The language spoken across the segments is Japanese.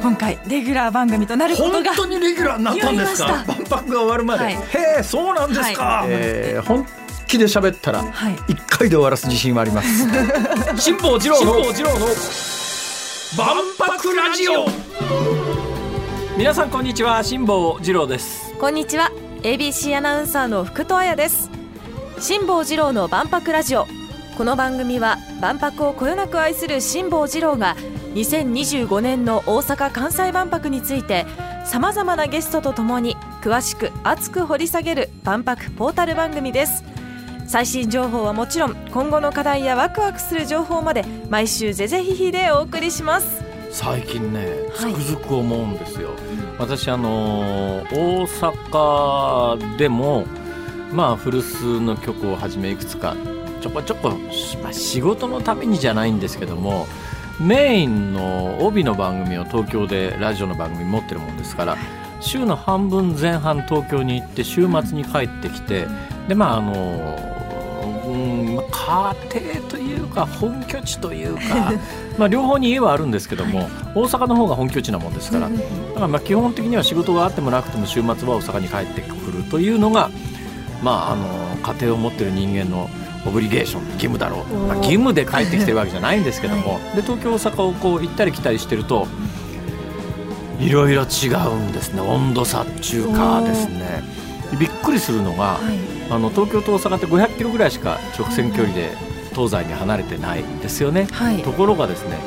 今回レギュラー番組となることが本当にレギュラーになったんですか？万博が終わるまで、はい。へえそうなんですか、はい。えー本気で喋ったらはい。一回で終わらす自信はあります。辛坊治郎の万博ラジオ。皆さんこんにちは辛坊治郎です。こんにちは。ABC アナウンサーの福戸彩です。辛坊治郎の万博ラジオこの番組は万博をこよなく愛する辛坊治郎が2025年の大阪・関西万博についてさまざまなゲストとともに詳しく熱く掘り下げる万博ポータル番組です。最新情報はもちろん今後の課題やワクワクする情報まで毎週ぜぜひひでお送りします。最近ねつはい。くづく思うんですよ、私あのー大阪でもまあ古巣の曲をはじめいくつかちょこちょこ、まあ、仕事のためにじゃないんですけどもメインの帯の番組を東京でラジオの番組持ってるもんですから週の半分前半東京に行って週末に帰ってきてでまああのうんまあ家庭というか本拠地というか まあ両方に家はあるんですけども、大阪の方が本拠地なもんですから、だからまあ基本的には仕事があってもなくても週末は大阪に帰ってくるというのが、まあ、あの家庭を持ってる人間のオブリゲーション義務だろう、まあ、義務で帰ってきてるわけじゃないんですけども、で東京大阪をこう行ったり来たりしてるといろいろ違うんですね。温度差っていうかですね。びっくりするのが、あの東京と大阪って500キロぐらいしか直線距離で東西に離れてないんですよね。はい。ところがですね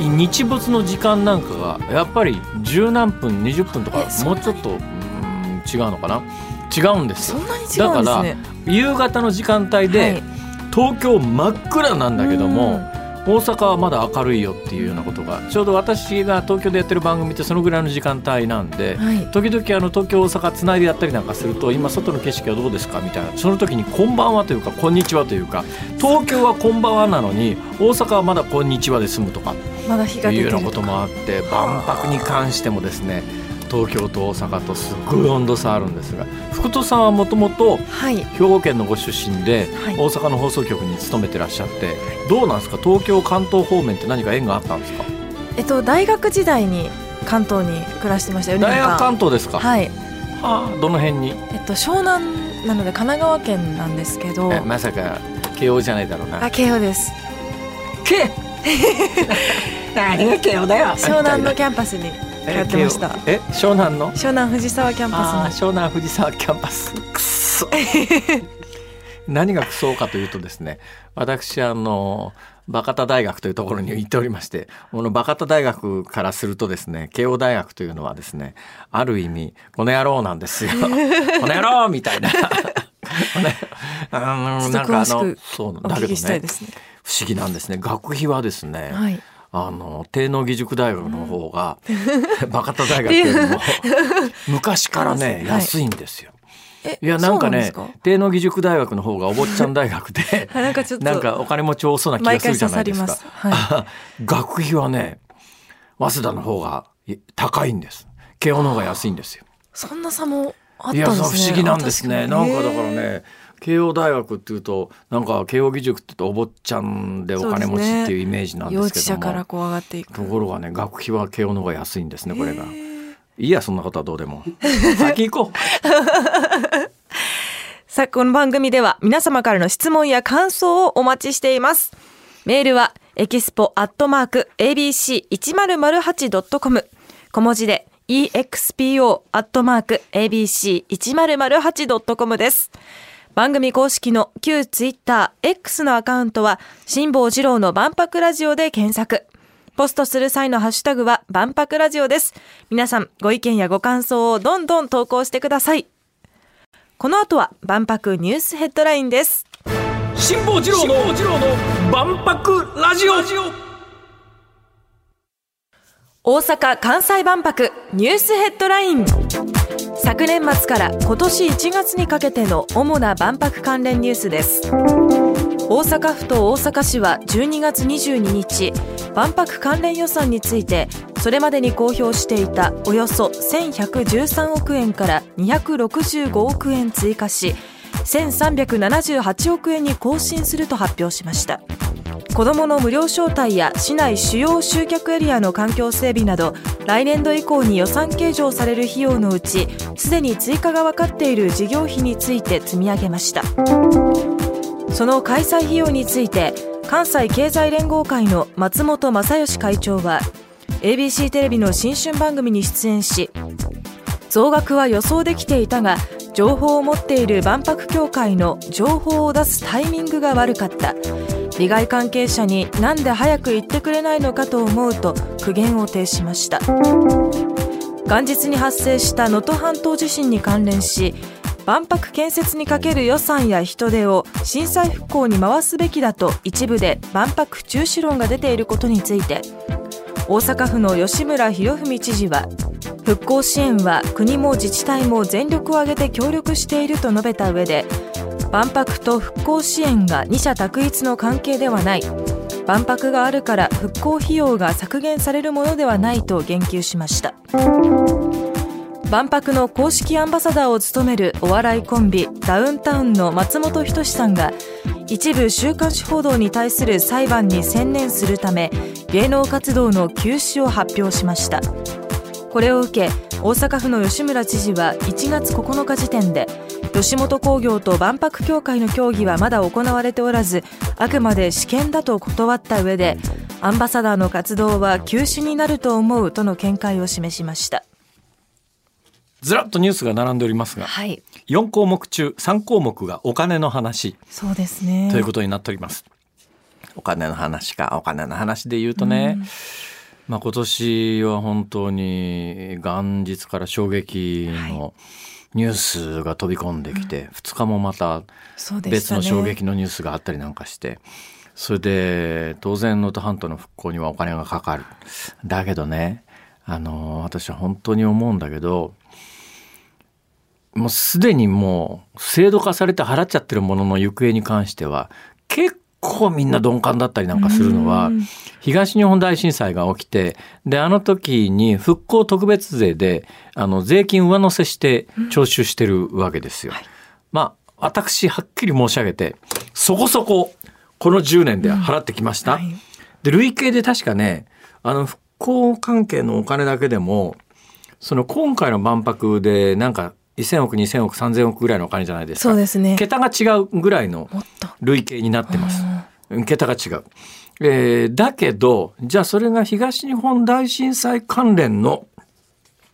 日没の時間なんかがやっぱり十何分20分とかもうちょっと違うのかな違うんです。よそんなに違うんですね。夕方の時間帯で、はい。東京真っ暗なんだけども、うん。大阪はまだ明るいよっていうようなことがちょうど私が東京でやってる番組ってそのぐらいの時間帯なんで、はい。時々あの東京大阪つないでやったりなんかすると今外の景色はどうですかみたいなその時に「こんばんは」というか「こんにちは」というか東京は「こんばんは」なのに大阪はまだ「こんにちは」で済むとかまだいうようなこともあって万博に関してもですね東京と大阪とすっごい温度差あるんですが福戸さんはもともとはい。兵庫県のご出身で、はい。大阪の放送局に勤めてらっしゃってどうなんですか？東京関東方面って何か縁があったんですか？えっと大学時代に関東に暮らしてました4年間大学関東ですか、はい。はあ、どの辺に？えっと湘南なので神奈川県なんですけど。えまさか慶応じゃないだろうな。あ慶応です。け？何が慶応だよ。湘南のキャンパスに通ってました。え湘南の？湘南藤沢キャンあパー湘南藤沢キャンパス。くっそ。何がクソかというとですね私あのバカタ大学というところに行っておりましてこのバカタ大学からするとですね慶応大学というのはですねある意味この野郎なんですよ。この野郎みたいな。このあのなんかあのそうだけどねね。不思議なんですね。学費はですね、はいあの帝農義塾大学の方が、バカタ大学よりも昔からね、はい安いんですよ。えいやなんかね帝農義塾大学の方がお坊ちゃん大学ではい なんかちょっとなんかお金持ち多そうな気がするじゃないですか毎回刺さりま。学費はね早稲田の方が高いんです慶応の方が安いんですよ。そんな差もあったんいや不思議なんですね。あなんかだからね慶応大学っていうとなんか慶応義塾ってお坊ちゃんでお金持ちっていうイメージなん幼ですけども。稚舎からこう上がっていくところがね学費は慶応の方が安いんですねこれが。いいやそんなことはどうでも。先行こう。さあ、この番組では皆様からの質問や感想をお待ちしています。メールはエキスポアットマーク ABC1008.com 小文字で expo アットマーク ABC1008.com です。番組公式の旧ツイッター X のアカウントは辛坊治郎の万博ラジオで検索。ポストする際のハッシュタグは万博ラジオです。皆さんご意見やご感想をどんどん投稿してください。この後は万博ニュースヘッドラインです。辛坊治郎の万博ラジオ。大阪・関西万博ニュースヘッドライン。昨年末から今年1月にかけての主な万博関連ニュースです。大阪府と大阪市は12月22日万博関連予算についてそれまでに公表していたおよそ1113億円から265億円追加し1378億円に更新すると発表しました。子どもの無料招待や市内主要集客エリアの環境整備など来年度以降に予算計上される費用のうちすでに追加が分かっている事業費について積み上げました。その開催費用について関西経済連合会の松本正義会長は ABC テレビの新春番組に出演し増額は予想できていたが情報を持っている万博協会の情報を出すタイミングが悪かった。利害関係者になんで早く言ってくれないのかと思うと苦言を呈しました。元日に発生した能登半島地震に関連し万博建設にかける予算や人手を震災復興に回すべきだと一部で万博中止論が出ていることについて大阪府の吉村洋文知事は復興支援は国も自治体も全力を挙げて協力していると述べた上で万博と復興支援が二者択一の関係ではない。万博があるから復興費用が削減されるものではないと言及しました。万博の公式アンバサダーを務めるお笑いコンビダウンタウンの松本人志さんが一部週刊誌報道に対する裁判に専念するため芸能活動の休止を発表しました。これを受け大阪府の吉村知事は1月9日時点で吉本興業と万博協会の協議はまだ行われておらずあくまで試験だと断った上でアンバサダーの活動は休止になると思うとの見解を示しました。ずらっとニュースが並んでおりますが、はい、4項目中3項目がお金の話そうですね。ということになっております。お金の話かお金の話で言うとね、うん、まあ、今年は本当に元日から衝撃のニュースが飛び込んできて、はい、2日もまた別の衝撃のニュースがあったりなんかして。それで当然能登半島の復興にはお金がかかる。だけどねあの私は本当に思うんだけどもうすでにもう制度化されて払っちゃってるものの行方に関しては結構みんな鈍感だったりなんかするのは東日本大震災が起きてであの時に復興特別税であの税金上乗せして徴収してるわけですよ。まあ私はっきり申し上げてそこそここの10年で払ってきました。で累計で確かねあの復興関係のお金だけでもその今回の万博でなんか1000億2000億3000億ぐらいのお金じゃないですか。そうですね。桁が違うぐらいの累計になってます桁が違う、えー、だけどじゃあそれが東日本大震災関連の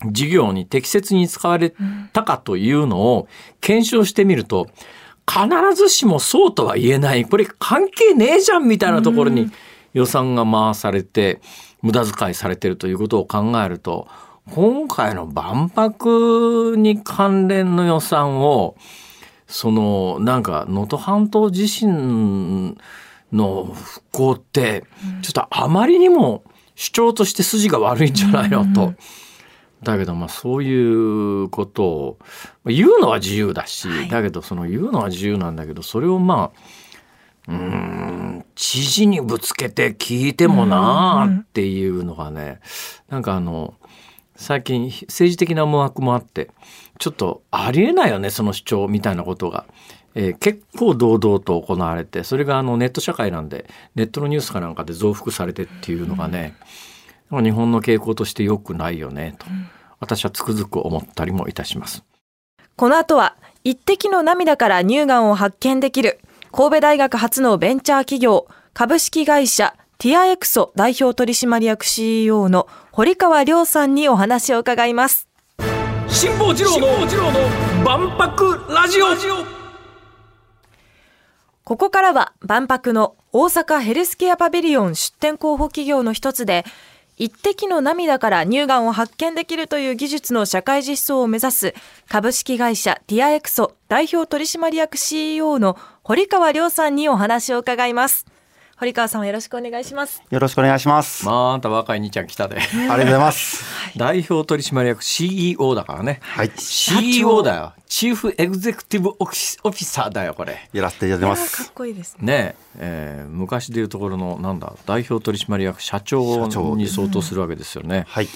事業に適切に使われたかというのを検証してみると必ずしもそうとは言えない。これ関係ねえじゃんみたいなところに予算が回されて無駄遣いされてるということを考えると今回の万博に関連の予算をそのなんか能登半島地震の復興ってちょっとあまりにも主張として筋が悪いんじゃないの？と。だけどまあそういうことを言うのは自由だし、だけどその言うのは自由なんだけどそれをまあうん知事にぶつけて聞いてもなあっていうのがねなんかあの最近政治的な思惑もあってちょっとありえないよねその主張みたいなことが、えー、結構堂々と行われてそれがあのネット社会なんでネットのニュースかなんかで増幅されてっていうのがね、うん、日本の傾向として良くないよねと、私はつくづく思ったりもいたします。この後は一滴の涙から乳がんを発見できる神戸大学初のベンチャー企業株式会社ティアエクソ代表取締役 CEO の堀川亮さんにお話を伺います。辛坊治郎の万博ラジオここからは万博の大阪ヘルスケアパビリオン出展候補企業の一つで一滴の涙から乳がんを発見できるという技術の社会実装を目指す株式会社ディアエクソ代表取締役 CEO の堀川亮さんにお話を伺います。堀川さんよろしくお願いします。よろしくお願いします。まああんた若い兄ちゃん来たで。ありがとうございます。代表取締役 CEO だからね。はい。CEO だよ。チーフエグゼクティブオフィサーだよこれ。やらせていただきます。かっこいいですね。ねえー、昔でいうところのなんだ代表取締役社長に相当するわけですよね、はい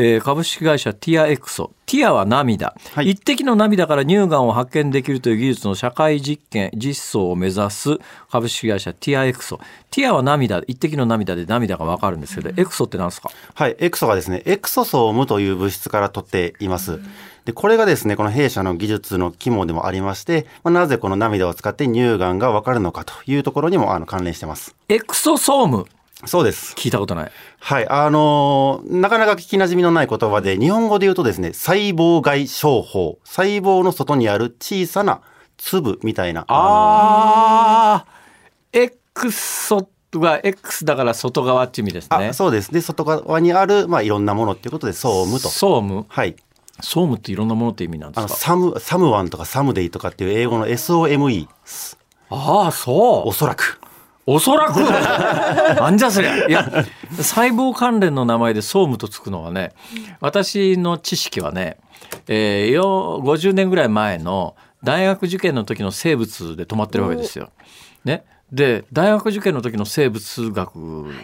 えー株式会社ティアエクソ。ティアは涙、はい。一滴の涙から乳がんを発見できるという技術の社会実験実装を目指す株式会社ティアエクソ。ティアは涙一滴の涙で涙がわかるんですけど、エクソって何ですか？はい。エクソがですね、エクソソームという物質から取っています。で、これがですね、この弊社の技術の肝でもありまして、まあ、なぜこの涙を使って乳がんがわかるのかというところにもあの関連してます。エクソソームそうです。聞いたことないはい。あのーなかなか聞き馴染みのない言葉で、日本語で言うとですね、細胞外商法。細胞の外にある小さな粒みたいな。あー X が X だから外側っていう意味ですねあそうです。で、外側にある、まあ、いろんなものっていうことで、ソームと。ソーム？はい。ソームっていろんなものって意味なんであの、すかサム、サムワンとかサムデイとかっていう英語の SOME。ああそうおそらく。おそらく。なんじゃそりゃいや細胞関連の名前で総務とつくのはね私の知識はね、えー、よ50年ぐらい前の大学受験の時の生物で止まってるわけですよ。ね、で大学受験の時の生物学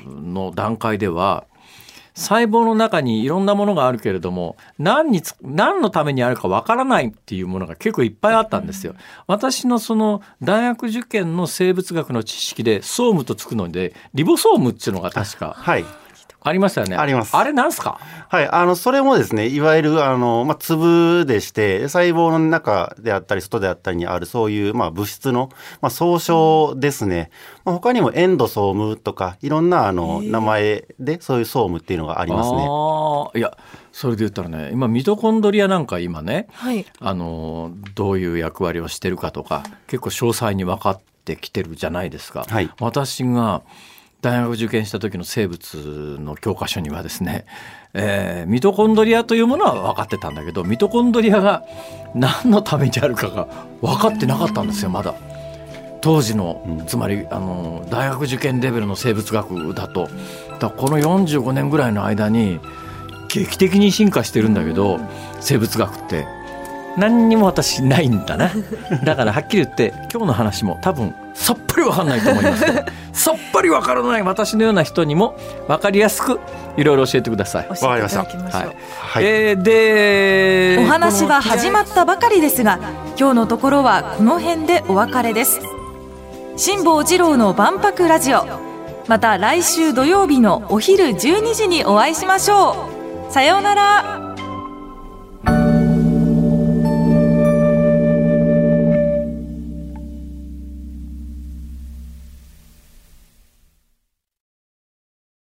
の段階では細胞の中にいろんなものがあるけれども何につ何のためにあるかわからないっていうものが結構いっぱいあったんですよ。私のその大学受験の生物学の知識で総務とつくのでリボソームっていうのが確かはい。ありましたよね。ありますあれなんすか？はい。あの、それもですね、いわゆる、あの、まあ、粒でして、細胞の中であったり、外であったりにある、そういう、まあ、物質の、まあ、総称ですね。まあ、他にもエンドソームとか、いろんな、あの、名前で、そういうソームっていうのがありますね。ああいやそれで言ったらね今ミトコンドリアなんか今ねはいあのどういう役割をしてるかとか結構詳細に分かってきてるじゃないですか。はい私が大学受験した時の生物の教科書にはですね、えーミトコンドリアというものは分かってたんだけどミトコンドリアが何のためにあるかが分かってなかったんですよまだ。当時のつまりあの大学受験レベルの生物学だと。だこの45年ぐらいの間に劇的に進化してるんだけど生物学って。何にも私ないんだな。だからはっきり言って今日の話も多分さっぱりわかんないと思いますけど さっぱりわからない私のような人にもわかりやすくいろいろ教えてください。教えていただきましょう、はいはい。えーでお話は始まったばかりですが今日のところはこの辺でお別れです。辛坊治郎の万博ラジオ。また来週土曜日のお昼12時にお会いしましょう。さようなら